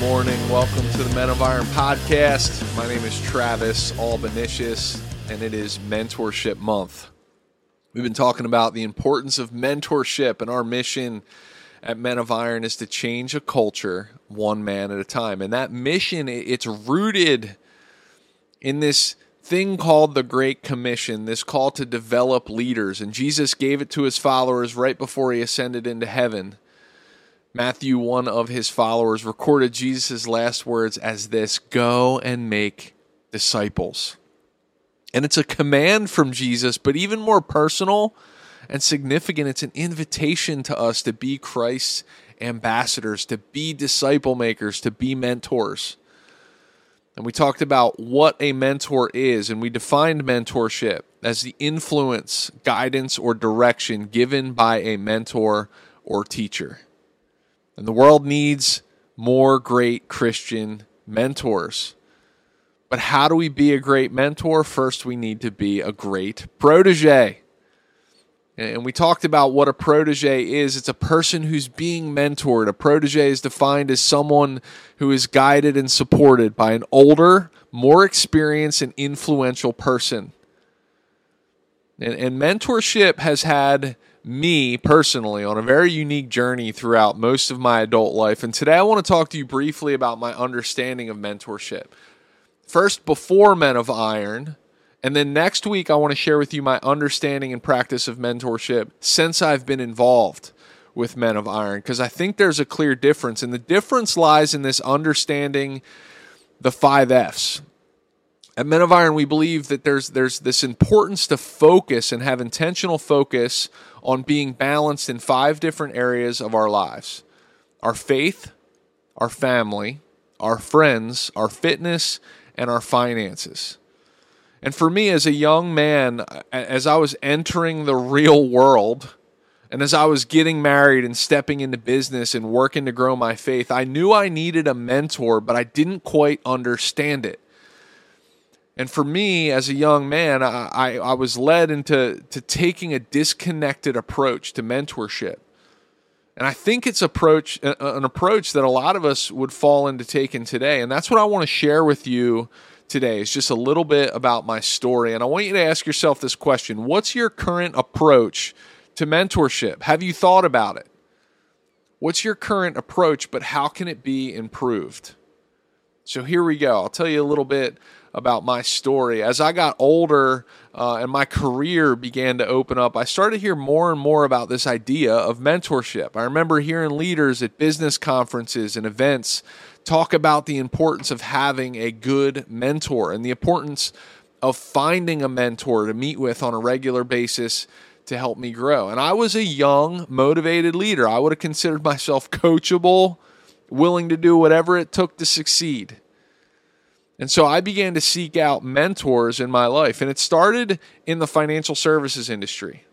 morning. Welcome to the Men of Iron podcast. My name is Travis Albanesius, and it is Mentorship Month. We've been talking about the importance of mentorship, and our mission at Men of Iron is to change a culture one man at a time. And that mission, it's rooted in this thing called the Great Commission, this call to develop leaders. And Jesus gave it to his followers right before he ascended into heaven. Matthew, one of his followers, recorded Jesus' last words as this Go and make disciples. And it's a command from Jesus, but even more personal and significant, it's an invitation to us to be Christ's ambassadors, to be disciple makers, to be mentors. And we talked about what a mentor is, and we defined mentorship as the influence, guidance, or direction given by a mentor or teacher. And the world needs more great Christian mentors. But how do we be a great mentor? First, we need to be a great protege. And we talked about what a protege is. It's a person who's being mentored. A protege is defined as someone who is guided and supported by an older, more experienced, and influential person. And, and mentorship has had me personally on a very unique journey throughout most of my adult life. And today I want to talk to you briefly about my understanding of mentorship. First, before Men of Iron, and then next week I want to share with you my understanding and practice of mentorship since I've been involved with Men of Iron, because I think there's a clear difference. And the difference lies in this understanding the five F's. At Men of Iron, we believe that there's there's this importance to focus and have intentional focus on being balanced in five different areas of our lives: our faith, our family, our friends, our fitness, and our finances. And for me, as a young man, as I was entering the real world, and as I was getting married and stepping into business and working to grow my faith, I knew I needed a mentor, but I didn't quite understand it. And for me, as a young man, I, I, I was led into to taking a disconnected approach to mentorship. And I think it's approach an approach that a lot of us would fall into taking today. And that's what I want to share with you today is just a little bit about my story. And I want you to ask yourself this question What's your current approach to mentorship? Have you thought about it? What's your current approach, but how can it be improved? So here we go. I'll tell you a little bit about my story. As I got older uh, and my career began to open up, I started to hear more and more about this idea of mentorship. I remember hearing leaders at business conferences and events talk about the importance of having a good mentor and the importance of finding a mentor to meet with on a regular basis to help me grow. And I was a young, motivated leader. I would have considered myself coachable, willing to do whatever it took to succeed. And so I began to seek out mentors in my life. And it started in the financial services industry.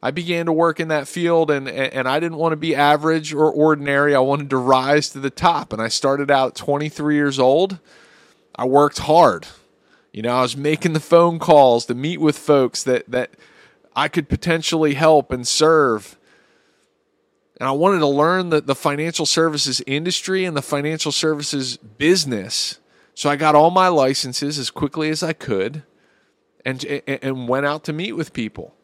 I began to work in that field and, and I didn't want to be average or ordinary. I wanted to rise to the top. And I started out at 23 years old. I worked hard. You know, I was making the phone calls to meet with folks that, that I could potentially help and serve. And I wanted to learn the, the financial services industry and the financial services business so I got all my licenses as quickly as I could and, and went out to meet with people.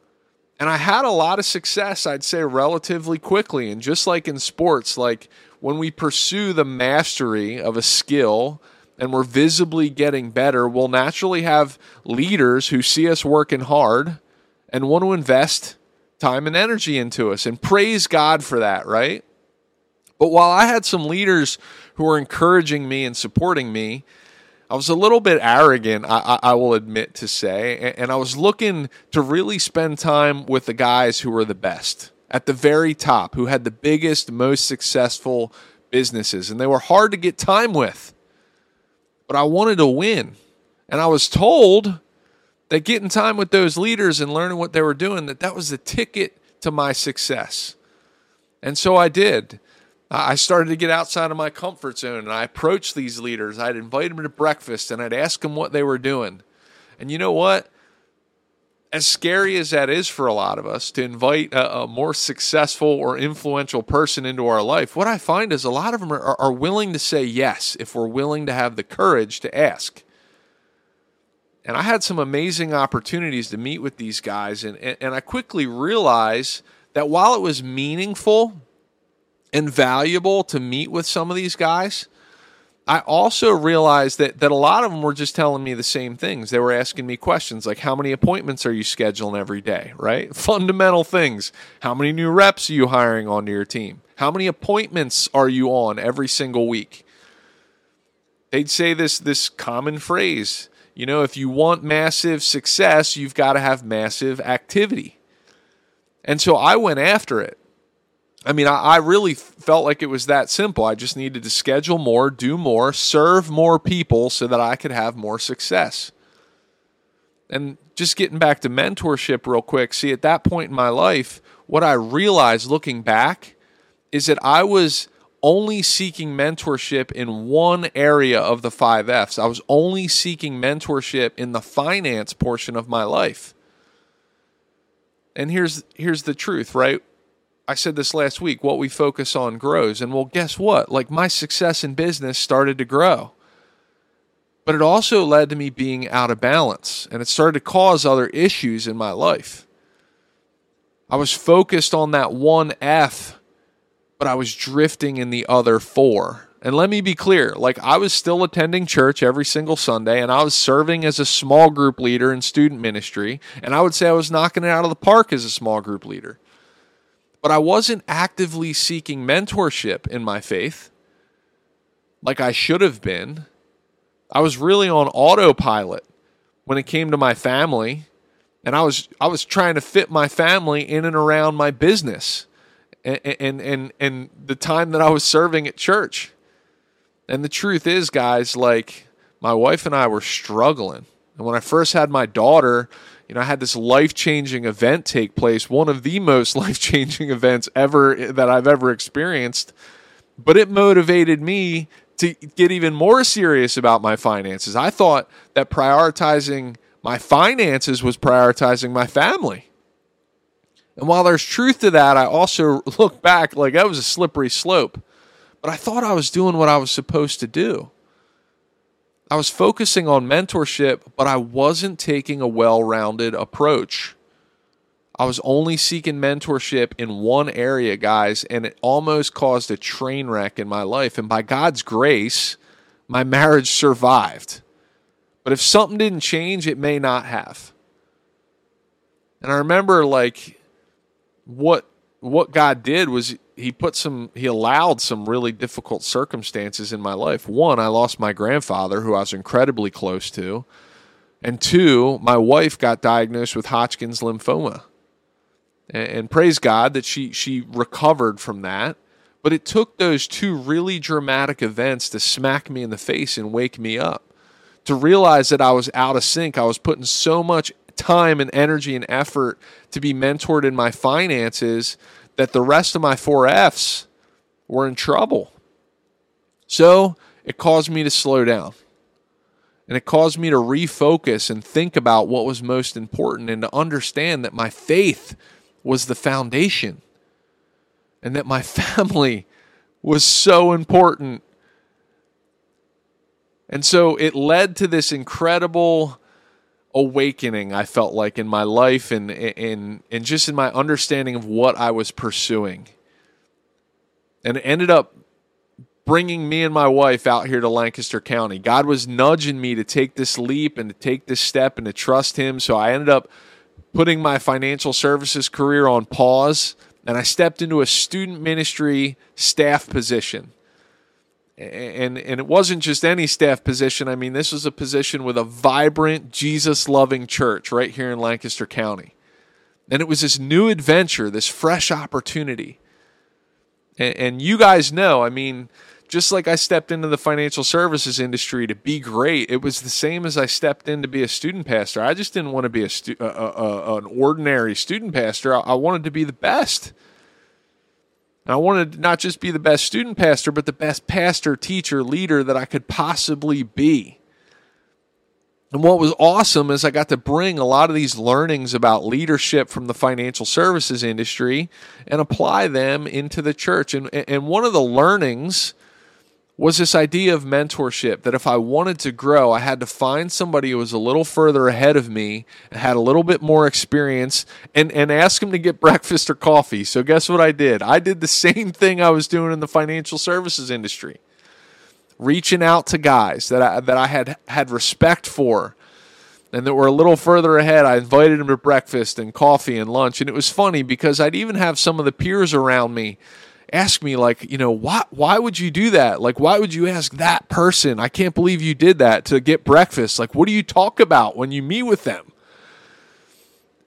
And I had a lot of success, I'd say, relatively quickly. And just like in sports, like when we pursue the mastery of a skill and we're visibly getting better, we'll naturally have leaders who see us working hard and want to invest time and energy into us. And praise God for that, right? But while I had some leaders who were encouraging me and supporting me, I was a little bit arrogant, I, I, will admit to say, and I was looking to really spend time with the guys who were the best at the very top, who had the biggest, most successful businesses, and they were hard to get time with. But I wanted to win, and I was told that getting time with those leaders and learning what they were doing that that was the ticket to my success. And so I did. I started to get outside of my comfort zone and I approached these leaders. I'd invite them to breakfast and I'd ask them what they were doing. And you know what? as scary as that is for a lot of us to invite a, a, more successful or influential person into our life, what I find is a lot of them are, are willing to say yes if we're willing to have the courage to ask. And I had some amazing opportunities to meet with these guys, and, and, and I quickly realized that while it was meaningful and valuable to meet with some of these guys, I also realized that that a lot of them were just telling me the same things. They were asking me questions like how many appointments are you scheduling every day, right? Fundamental things. How many new reps are you hiring onto your team? How many appointments are you on every single week? They'd say this this common phrase, you know, if you want massive success, you've got to have massive activity. And so I went after it. I mean, I, I, really felt like it was that simple. I just needed to schedule more, do more, serve more people so that I could have more success. And just getting back to mentorship real quick, see, at that point in my life, what I realized looking back is that I was only seeking mentorship in one area of the five F's. I was only seeking mentorship in the finance portion of my life. And here's here's the truth, right? I said this last week, what we focus on grows. And well, guess what? Like my success in business started to grow. But it also led to me being out of balance and it started to cause other issues in my life. I was focused on that one F, but I was drifting in the other four. And let me be clear like, I was still attending church every single Sunday, and I was serving as a small group leader in student ministry. And I would say I was knocking it out of the park as a small group leader but I wasn't actively seeking mentorship in my faith like I should have been. I was really on autopilot when it came to my family and I was I was trying to fit my family in and around my business and and and, and the time that I was serving at church. And the truth is guys like my wife and I were struggling. And when I first had my daughter, you know, I had this life changing event take place, one of the most life changing events ever that I've ever experienced. But it motivated me to get even more serious about my finances. I thought that prioritizing my finances was prioritizing my family. And while there's truth to that, I also look back like that was a slippery slope. But I thought I was doing what I was supposed to do. I was focusing on mentorship, but I wasn't taking a well rounded approach. I was only seeking mentorship in one area, guys, and it almost caused a train wreck in my life. And by God's grace, my marriage survived. But if something didn't change, it may not have. And I remember like what what God did was he put some he allowed some really difficult circumstances in my life. One, I lost my grandfather who I was incredibly close to. And two, my wife got diagnosed with Hodgkin's lymphoma. And, and praise God that she she recovered from that. But it took those two really dramatic events to smack me in the face and wake me up. To realize that I was out of sync. I was putting so much time and energy and effort to be mentored in my finances that the rest of my four F's were in trouble. So it caused me to slow down. And it caused me to refocus and think about what was most important and to understand that my faith was the foundation and that my family was so important. And so it led to this incredible awakening I felt like in my life and and and just in my understanding of what I was pursuing. And it ended up bringing me and my wife out here to Lancaster County. God was nudging me to take this leap and to take this step and to trust him, so I ended up putting my financial services career on pause and I stepped into a student ministry staff position and and it wasn't just any staff position. I mean, this was a position with a vibrant, Jesus-loving church right here in Lancaster County, and it was this new adventure, this fresh opportunity. And, and you guys know, I mean, just like I stepped into the financial services industry to be great, it was the same as I stepped in to be a student pastor. I just didn't want to be a, stu- a, a an ordinary student pastor. I, I wanted to be the best. I wanted to not just be the best student pastor, but the best pastor, teacher, leader that I could possibly be. And what was awesome is I got to bring a lot of these learnings about leadership from the financial services industry and apply them into the church. And, and one of the learnings was this idea of mentorship that if I wanted to grow, I had to find somebody who was a little further ahead of me and had a little bit more experience and, and ask them to get breakfast or coffee. So, guess what I did? I did the same thing I was doing in the financial services industry reaching out to guys that I, that I had had respect for and that were a little further ahead. I invited them to breakfast and coffee and lunch. And it was funny because I'd even have some of the peers around me ask me, like, you know, why, why would you do that? Like, why would you ask that person? I can't believe you did that to get breakfast. Like, what do you talk about when you meet with them?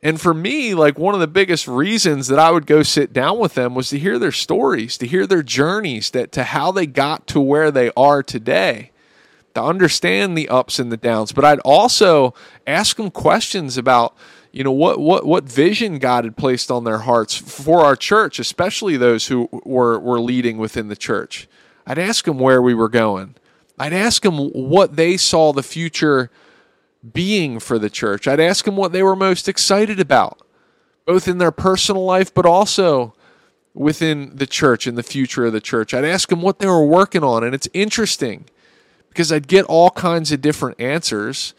And for me, like one of the biggest reasons that I would go sit down with them was to hear their stories, to hear their journeys, that to how they got to where they are today, to understand the ups and the downs. But I'd also ask them questions about, you know, what what what vision God had placed on their hearts for our church, especially those who were were leading within the church. I'd ask them where we were going. I'd ask them what they saw the future being for the church. I'd ask them what they were most excited about, both in their personal life, but also within the church and the future of the church. I'd ask them what they were working on. And it's interesting because I'd get all kinds of different answers.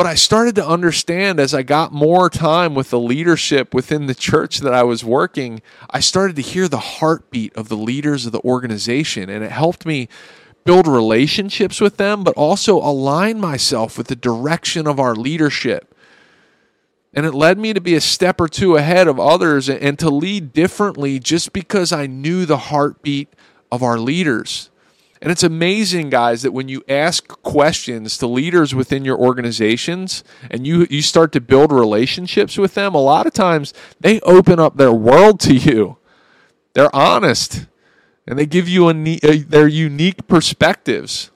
But I started to understand as I got more time with the leadership within the church that I was working, I started to hear the heartbeat of the leaders of the organization. And it helped me build relationships with them, but also align myself with the direction of our leadership. And it led me to be a step or two ahead of others and to lead differently just because I knew the heartbeat of our leaders. And it's amazing, guys, that when you ask questions to leaders within your organizations and you, you start to build relationships with them, a lot of times they open up their world to you. They're honest and they give you a, their unique perspectives.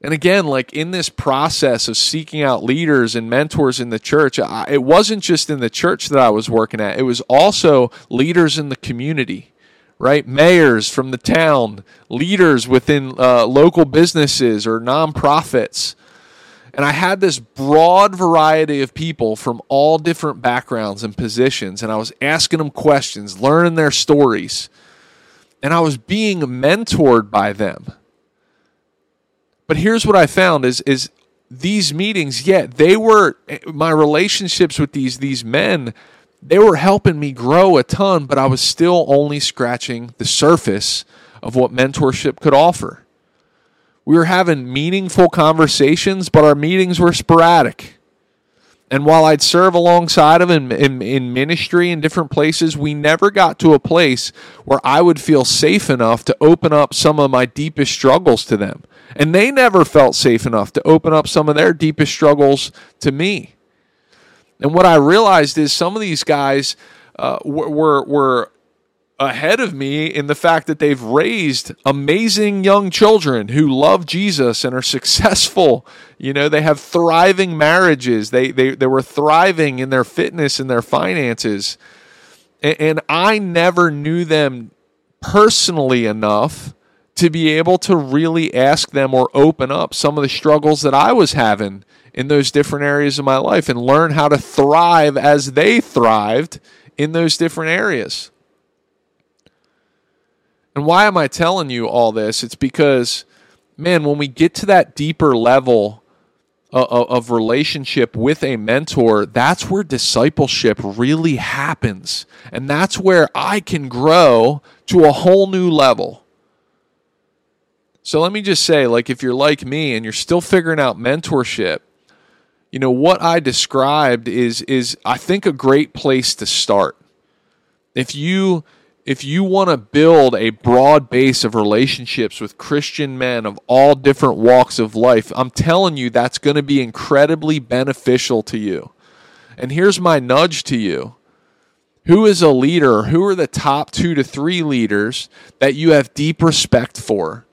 And again, like in this process of seeking out leaders and mentors in the church, I, it wasn't just in the church that I was working at, it was also leaders in the community, right? Mayors from the town, leaders within uh, local businesses or nonprofits. And I had this broad variety of people from all different backgrounds and positions, and I was asking them questions, learning their stories and I was being mentored by them. But here's what I found is is these meetings, yeah, they were my relationships with these these men, they were helping me grow a ton, but I was still only scratching the surface of what mentorship could offer. We were having meaningful conversations, but our meetings were sporadic. And while I'd serve alongside of him in, in, in, ministry in different places, we never got to a place where I would feel safe enough to open up some of my deepest struggles to them. And they never felt safe enough to open up some of their deepest struggles to me. And what I realized is some of these guys uh, were, were, ahead of me in the fact that they've raised amazing young children who love Jesus and are successful. You know, they have thriving marriages. They they they were thriving in their fitness and their finances. And, and I never knew them personally enough to be able to really ask them or open up some of the struggles that I was having in those different areas of my life and learn how to thrive as they thrived in those different areas. And why am I telling you all this? It's because, man, when we get to that deeper level of, relationship with a mentor, that's where discipleship really happens. And that's where I can grow to a whole new level. So let me just say, like, if you're like me and you're still figuring out mentorship, you know what I described is is I think a great place to start. If you if you want to build a broad base of relationships with Christian men of all different walks of life, I'm telling you that's going to be incredibly beneficial to you. And here's my nudge to you. Who is a leader? Who are the top two to three leaders that you have deep respect for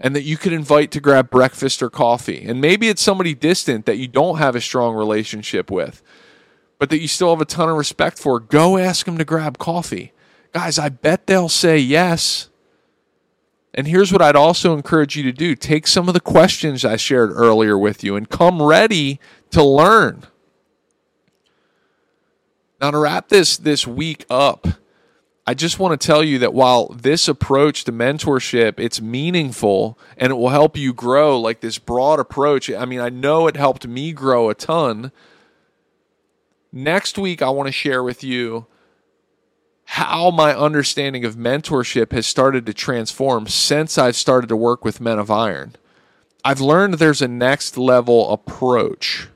and that you could invite to grab breakfast or coffee? And maybe it's somebody distant that you don't have a strong relationship with, but that you still have a ton of respect for. Go ask them to grab coffee Guys, I bet they'll say yes. And here's what I'd also encourage you to do take some of the questions I shared earlier with you and come ready to learn. Now, to wrap this, this week up, I just want to tell you that while this approach to mentorship, it's meaningful and it will help you grow like this broad approach. I mean, I know it helped me grow a ton. Next week, I want to share with you how my understanding of mentorship has started to transform since I've started to work with Men of Iron. I've learned there's a next level approach,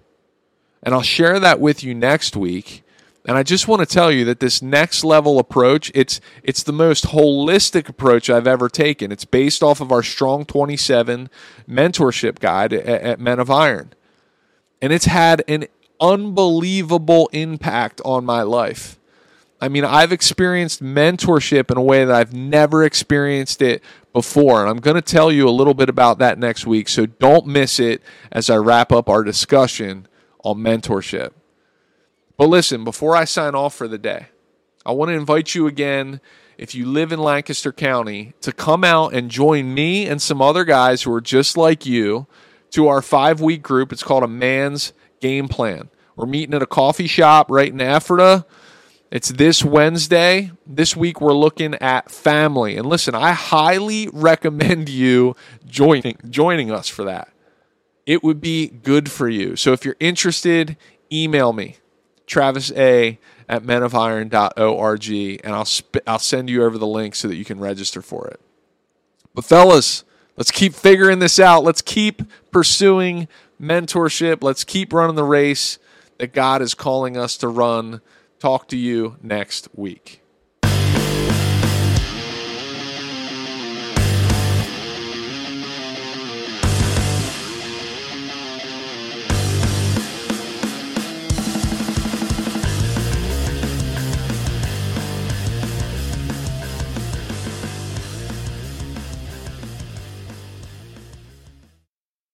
and I'll share that with you next week. And I just want to tell you that this next level approach, it's it's the most holistic approach I've ever taken. It's based off of our Strong 27 mentorship guide at, at Men of Iron. And it's had an unbelievable impact on my life. I mean, I've experienced mentorship in a way that I've never experienced it before. And I'm going to tell you a little bit about that next week. So don't miss it as I wrap up our discussion on mentorship. But listen, before I sign off for the day, I want to invite you again, if you live in Lancaster County, to come out and join me and some other guys who are just like you to our five week group. It's called a man's game plan. We're meeting at a coffee shop right in Ephrata. It's this Wednesday. This week we're looking at family. And listen, I highly recommend you joining joining us for that. It would be good for you. So if you're interested, email me, Travis A at menofiron.org, and I'll sp- I'll send you over the link so that you can register for it. But fellas, let's keep figuring this out. Let's keep pursuing mentorship. Let's keep running the race that God is calling us to run talk to you next week.